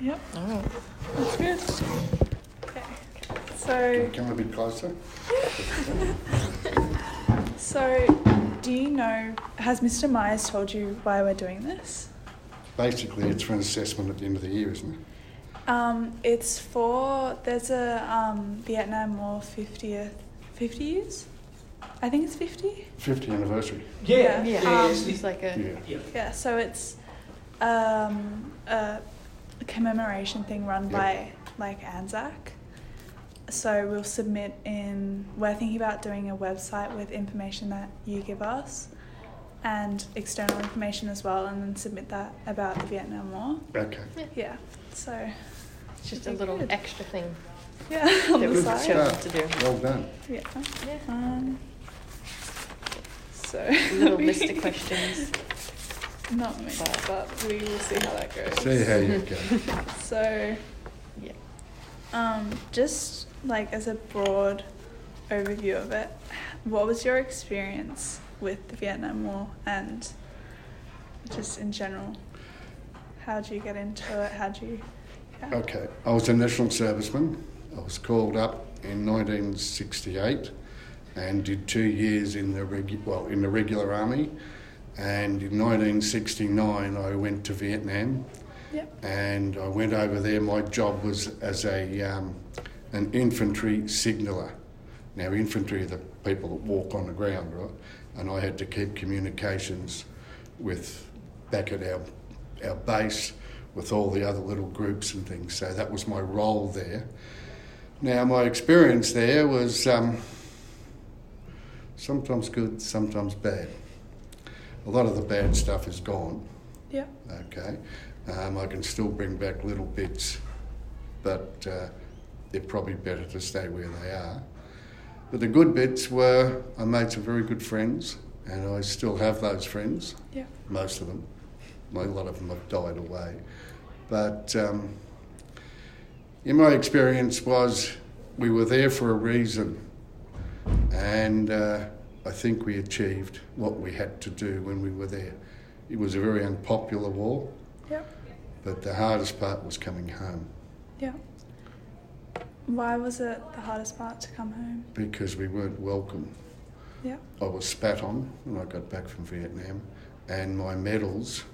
Yep, All right. that's good. Okay. So, Come a bit closer. so do you know? Has Mr. Myers told you why we're doing this? Basically, it's for an assessment at the end of the year, isn't it? Um, it's for there's a um, Vietnam War 50th 50 years. I think it's 50. 50 anniversary. Yeah, Yeah. yeah, Um, it's, It's like a. Yeah. yeah. Yeah, so it's um, a commemoration thing run Yep. by like Anzac. So we'll submit in. We're thinking about doing a website with information that you give us, and external information as well, and then submit that about the Vietnam War. Okay. Yeah, so It's just a little good. extra thing yeah on that the we Good side. chose to do. Well done. Yeah. Yeah. Um, so A little list of questions. Not me, but we will see how that goes. See how you go. So, Yeah. um, just like as a broad overview of it, what was your experience with the Vietnam War and just in general? How'd you get into it? How'd you? Yeah. Okay. I was a national serviceman. I was called up in 1968 and did two years in the regu- well in the regular army. And in 1969, I went to Vietnam. Yep. and I went over there. My job was as a um, an infantry signaller. Now, infantry are the people that walk on the ground, right? And I had to keep communications with back at our our base with all the other little groups and things. So that was my role there. Now, my experience there was um, sometimes good, sometimes bad. A lot of the bad stuff is gone. Yep. Okay, um, I can still bring back little bits, but uh, they're probably better to stay where they are. But the good bits were I made some very good friends, and I still have those friends, Yep. most of them. A lot of them have died away. But um, in my experience was we were there for a reason, and uh, I think we achieved what we had to do when we were there. It was a very unpopular war, but the hardest part was coming home Yep. Why was it the hardest part to come home? because we weren't welcome. Yep. I was spat on when I got back from Vietnam, and my medals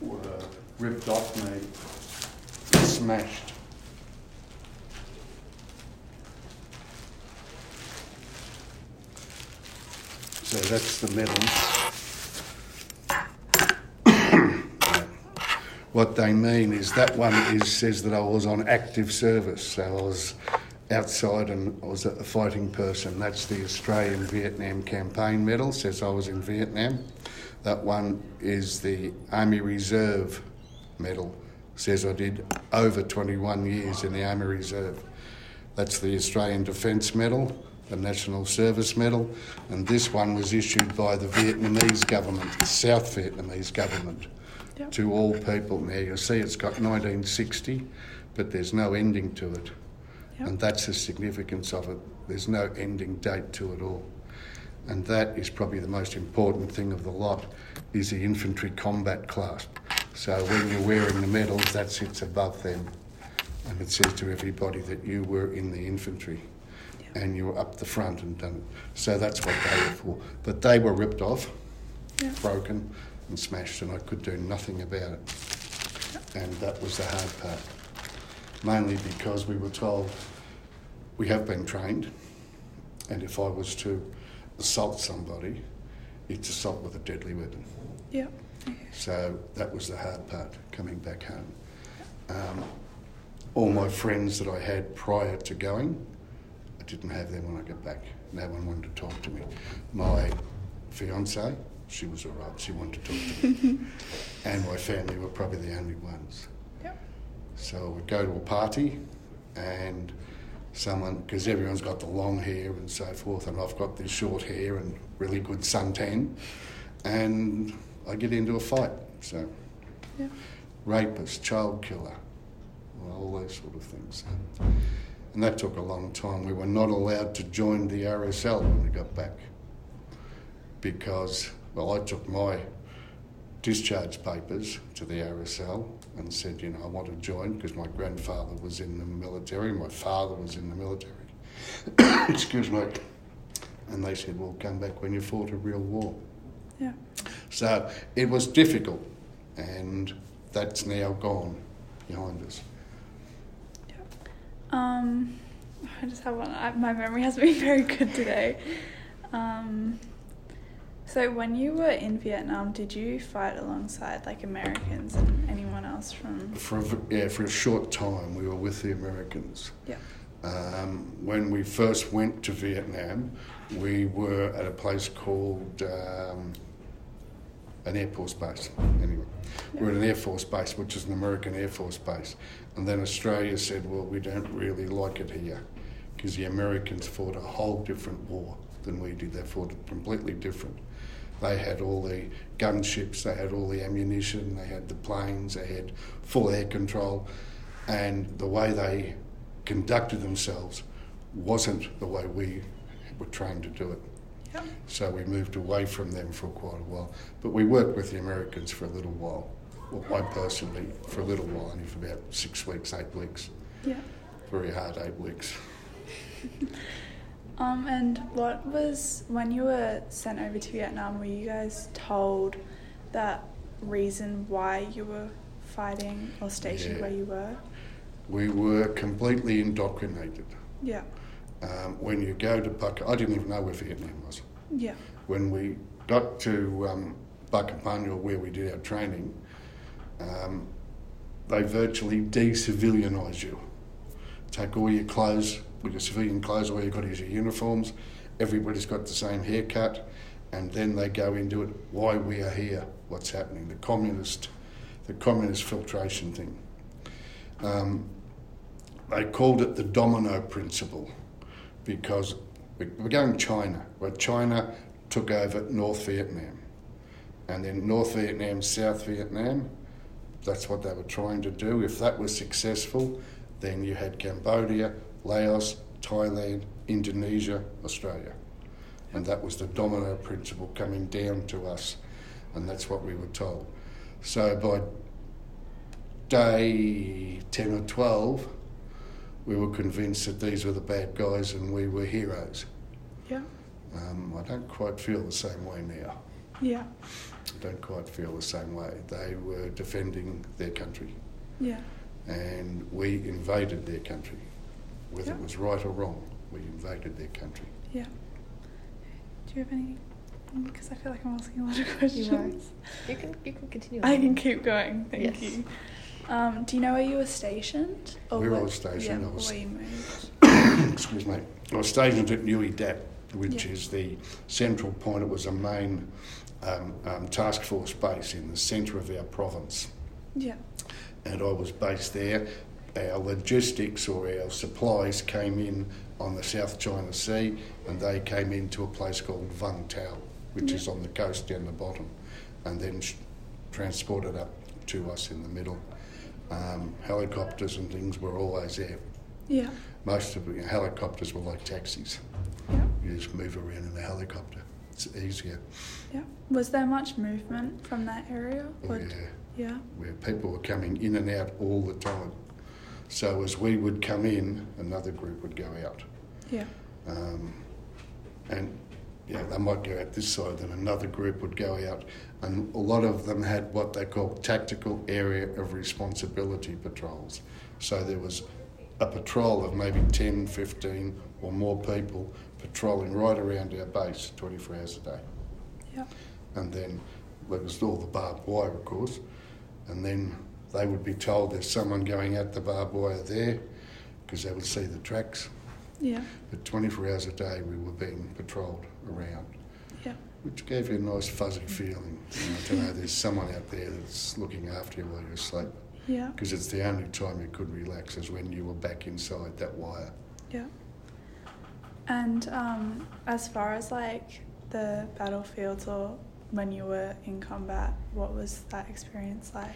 were ripped off me, smashed. So that's the medals. what they mean is that one is says that I was on active service, so I was outside and I was a fighting person. That's the Australian Vietnam Campaign Medal, says I was in Vietnam. That one is the Army Reserve Medal, says I did over 21 years in the Army Reserve. That's the Australian Defence Medal, the National Service Medal, and this one was issued by the Vietnamese government, the South Vietnamese government Yep. to all people. Now you'll see it's got 1960, but there's no ending to it. Yep. And that's the significance of it. There's no ending date to it all. And that is probably the most important thing of the lot, is the infantry combat clasp. So when you're wearing the medals, that sits above them. And it says to everybody that you were in the infantry. And you were up the front and done it. So that's what they were for. But they were ripped off Yep. broken and smashed, and I could do nothing about it. And that was the hard part. Mainly because we were told we have been trained, and if I was to assault somebody, it's assault with a deadly weapon. Yep. So that was the hard part, coming back home. Um, all my friends that I had prior to going, didn't have them when I got back. No one wanted to talk to me. My fiance, she was all right, she wanted to talk to me. and my family were probably the only ones. Yep. So I would go to a party and someone, because everyone's got the long hair and so forth, and I've got this short hair and really good suntan, and I get into a fight. So, Yep. rapist, child killer, all those sort of things. Mm. And that took a long time. We were not allowed to join the RSL when we got back because, well, I took my discharge papers to the RSL and said, you know, I want to join because my grandfather was in the military, my father was in the military. Excuse me. And they said, well, come back when you fought a real war. Yeah. So it was difficult, and that's now gone behind us. Um, I just have one. I, my memory has been very good today. Um, so when you were in Vietnam, did you fight alongside like Americans and anyone else from? For a, yeah, for a short time, we were with the Americans. Yeah. Um, when we first went to Vietnam, we were at a place called um, an Air Force base. Anyway, we we're at an Air Force base, which is an American Air Force base. And then Australia said, well, we don't really like it here because the Americans fought a whole different war than we did. They fought completely different. They had all the gunships, they had all the ammunition, they had the planes, they had full air control, and the way they conducted themselves wasn't the way we were trained to do it. So we moved away from them for quite a while. But we worked with the Americans for a little while. Well, I personally, for a little while, only for about six weeks, eight weeks. Yeah. Very hard eight weeks. Um, and what was when you were sent over to Vietnam? Were you guys told that reason why you were fighting or stationed Yeah. where you were? We were completely indoctrinated. Yeah. Um, when you go to Buck, I didn't even know where Vietnam was. Yeah. When we got to um, Puckapunyal, where we did our training, um, they virtually de-civilianise you. Take all your clothes, with your civilian clothes, all you've got is your uniforms. Everybody's got the same haircut, and then they go into it. Why we are here? What's happening? The communist, the communist filtration thing. Um, they called it the domino principle because we- we're going China, where China took over North Vietnam. And then North Vietnam, South Vietnam, that's what they were trying to do. If that was successful, then you had Cambodia, Laos, Thailand, Indonesia, Australia. And that was the domino principle coming down to us. And that's what we were told. So by day 10 or 12, we were convinced that these were the bad guys and we were heroes. Yeah. Um, I don't quite feel the same way now. Yeah. I don't quite feel the same way. They were defending their country Yeah. and we invaded their country. Whether Yeah. it was right or wrong, we invaded their country. Yeah. Do you have any? Because I feel like I'm asking a lot of questions. You can you can continue. I can keep going. Thank Yes. you. Um, do you know where you were stationed? Where I was stationed, Yeah, I was- where you moved. Excuse me. I was stationed at Nui Dat, which Yeah. is the central point. It was a main um, um, task force base in the centre of our province. Yeah. and I was based there. Our logistics or our supplies came in on the South China Sea and they came into a place called Vung Tau, which Yeah. is on the coast down the bottom, and then sh- transported up to us in the middle. Um, helicopters and things were always there. Yeah. Most of the helicopters were like taxis. Yeah. You just move around in a helicopter. It's easier. Yeah. Was there much movement from that area? Oh, Or- yeah. Yeah. where people were coming in and out all the time. So as we would come in, another group would go out. Yeah. Um, and yeah, they might go out this side, then another group would go out. And a lot of them had what they call tactical area of responsibility patrols. So there was a patrol of maybe 10, 15 or more people patrolling right around our base 24 hours a day Yeah. and then there was all the barbed wire, of course, and then they would be told there's someone going at the barbed wire there because they would see the tracks. Yeah. But 24 hours a day we were being patrolled around, Yeah. which gave you a nice fuzzy feeling you know, to know there's someone out there that's looking after you while you're asleep. Yeah. Because it's the only time you could relax is when you were back inside that wire. Yeah. And um, as far as like the battlefields or when you were in combat, what was that experience like?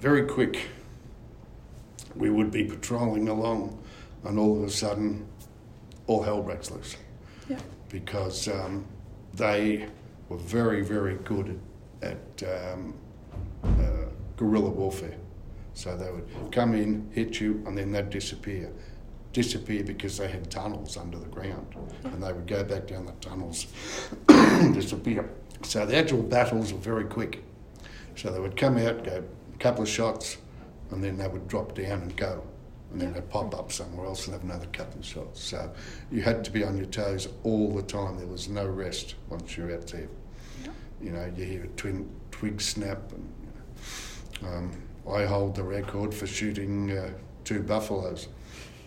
very quick. We would be patrolling along, and all of a sudden, all hell breaks loose Yeah. because um, they were very, very good at um, uh, guerrilla warfare. So they would come in, hit you, and then they'd disappear. Disappear because they had tunnels under the ground, and they would go back down the tunnels, disappear. So the actual battles were very quick. So they would come out, go a couple of shots, and then they would drop down and go. And then they'd pop up somewhere else and have another couple of shots. So you had to be on your toes all the time. There was no rest once you're out there. Yeah. You know, you hear a twin, twig snap. And, you know. um, I hold the record for shooting uh, two buffaloes.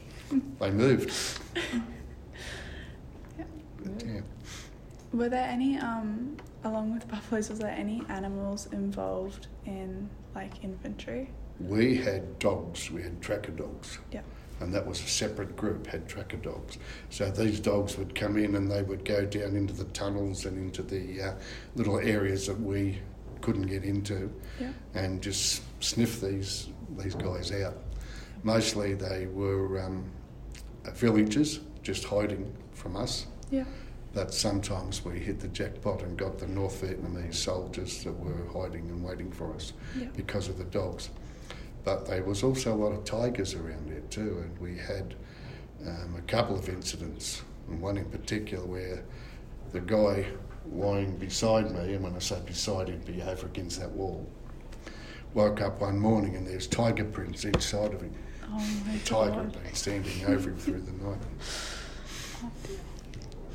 they moved. Yeah. Yeah. Were there any, um, along with buffaloes, was there any animals involved in like infantry? We had dogs, we had tracker dogs. Yeah. And that was a separate group, had tracker dogs. So these dogs would come in and they would go down into the tunnels and into the uh, little areas that we couldn't get into Yeah. and just sniff these, these guys out. Mostly they were um, villagers just hiding from us. Yeah. But sometimes we hit the jackpot and got the North Vietnamese soldiers that were hiding and waiting for us Yeah. because of the dogs. But there was also a lot of tigers around there too, and we had um, a couple of incidents, and one in particular where the guy lying beside me, and when I say beside, he'd be over against that wall, woke up one morning and there's tiger prints each side of him. Oh The tiger had been standing over him through the night.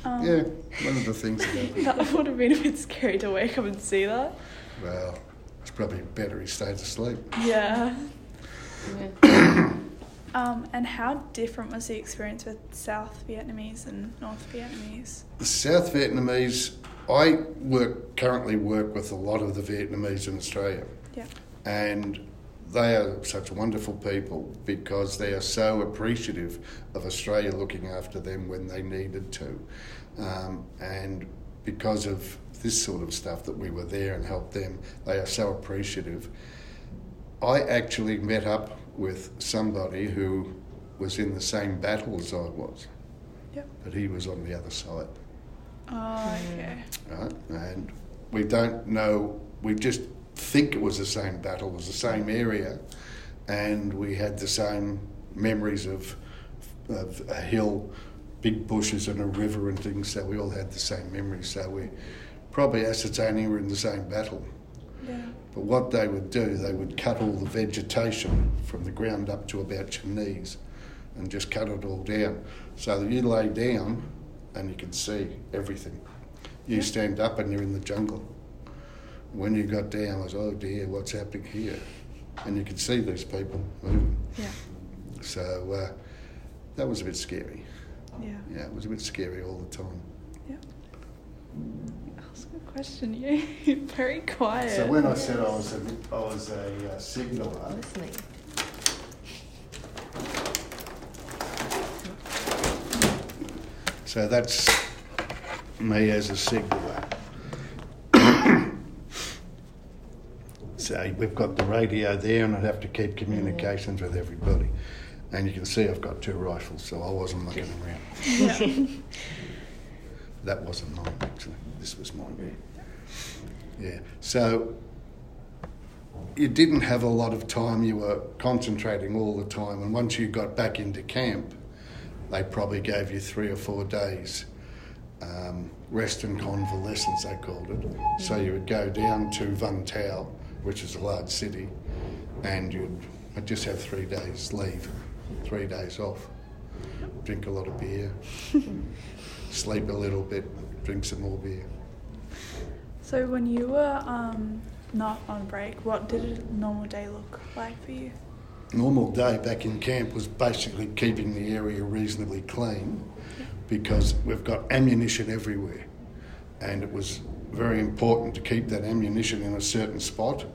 Um, Yeah, one of the things that. That would have been a bit scary to wake up and see that. Well, it's probably better he stayed asleep. Yeah. Yeah. Um, and how different was the experience with South Vietnamese and North Vietnamese? The South Vietnamese, I work currently work with a lot of the Vietnamese in Australia, Yeah. and they are such wonderful people because they are so appreciative of Australia looking after them when they needed to, um, and because of this sort of stuff that we were there and helped them, they are so appreciative. I actually met up with somebody who was in the same battle as I was, Yep. but he was on the other side. Oh, okay. right? And we don't know, we just think it was the same battle, it was the same area, and we had the same memories of, of a hill, big bushes, and a river and things, so we all had the same memories. So we're probably ascertaining we're in the same battle. Yeah. But what they would do, they would cut all the vegetation from the ground up to about your knees and just cut it all down. So you lay down and you can see everything. You Yeah. stand up and you're in the jungle. When you got down, I was, oh dear, what's happening here? And you could see these people moving. Yeah. So uh, that was a bit scary. Yeah. Yeah, it was a bit scary all the time. Yeah. Ask a good question, you. Very quiet. So when I said I was a, I was a uh, signaller, Listening. So that's me as a signaller. so we've got the radio there, and I'd have to keep communications with everybody. And you can see I've got two rifles, so I wasn't mucking around. That wasn't mine, actually. This was mine. Yeah. So you didn't have a lot of time. You were concentrating all the time. And once you got back into camp, they probably gave you three or four days um, rest and convalescence, they called it. So you would go down to Vung Tau, which is a large city, and you'd just have three days leave, three days off. Drink a lot of beer, sleep a little bit, drink some more beer. So when you were um, not on break, what did a normal day look like for you? normal day back in camp was basically keeping the area reasonably clean because we've got ammunition everywhere and it was very important to keep that ammunition in a certain spot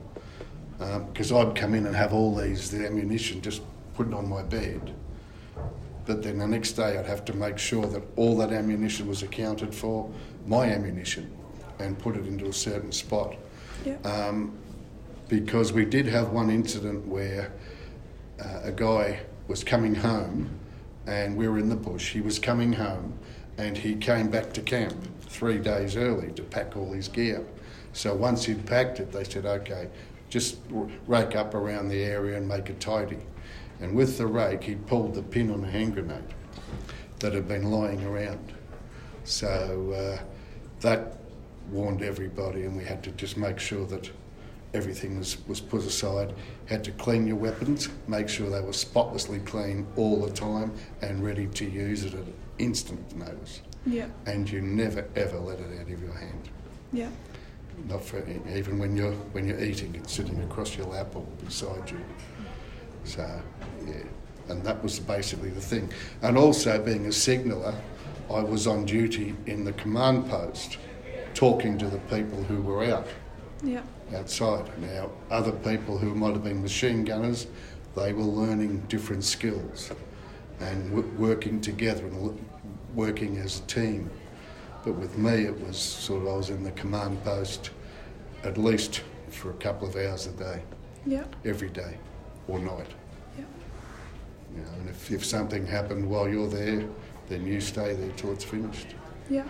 because I'd come in and have all these the ammunition just put it on my bed but then the next day I'd have to make sure that all that ammunition was accounted for my ammunition and put it into a certain spot Yeah. um, because we did have one incident where uh, a guy was coming home and we were in the bush. He was coming home and he came back to camp three days early to pack all his gear. So once he'd packed it, they said, okay, just rake up around the area and make it tidy. And with the rake, he pulled the pin on a hand grenade that had been lying around. So uh, that warned everybody, and we had to just make sure that everything was, was put aside. Had to clean your weapons, make sure they were spotlessly clean all the time and ready to use it at instant notice. Yeah. And you never ever let it out of your hand. Yeah. Not for even when you're when you're eating, it's sitting across your lap or beside you. So yeah, and that was basically the thing. And also being a signaller, I was on duty in the command post, talking to the people who were out Yeah. outside. Now, other people who might have been machine gunners, they were learning different skills and w- working together and l- working as a team. But with me, it was sort of I was in the command post at least for a couple of hours a day, Yeah. every day or night. Yeah. You know, and if, if something happened while you're there, then you stay there till it's finished. Yeah.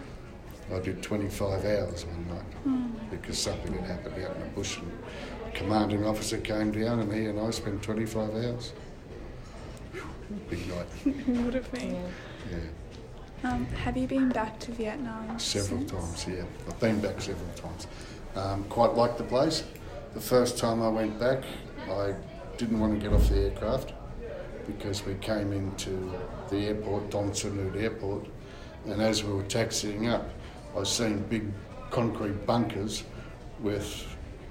I did 25 hours one night Mm. because something had happened out in the bush and the commanding officer came down and he and I spent 25 hours. Big night, Would have been. Yeah. Um, have you been back to Vietnam? Several since? times, yeah. I've been back several times. Um, quite liked the place. The first time I went back, I didn't want to get off the aircraft because we came into the airport, Tan Son Nhut Airport, and as we were taxiing up, I seen big concrete bunkers with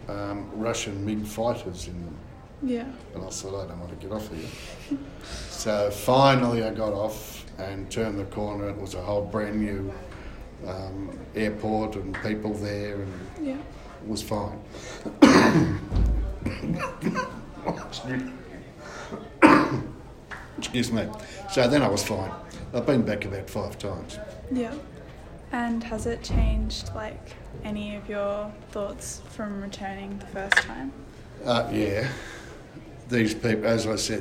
um, Russian MiG fighters in them. Yeah. And I thought, I don't want to get off here. so finally, I got off and turned the corner. It was a whole brand new um, airport and people there, and Yeah. it was fine. Excuse me. So then I was fine. I've been back about five times. Yeah. And has it changed like any of your thoughts from returning the first time? Uh, yeah. These people, as I said,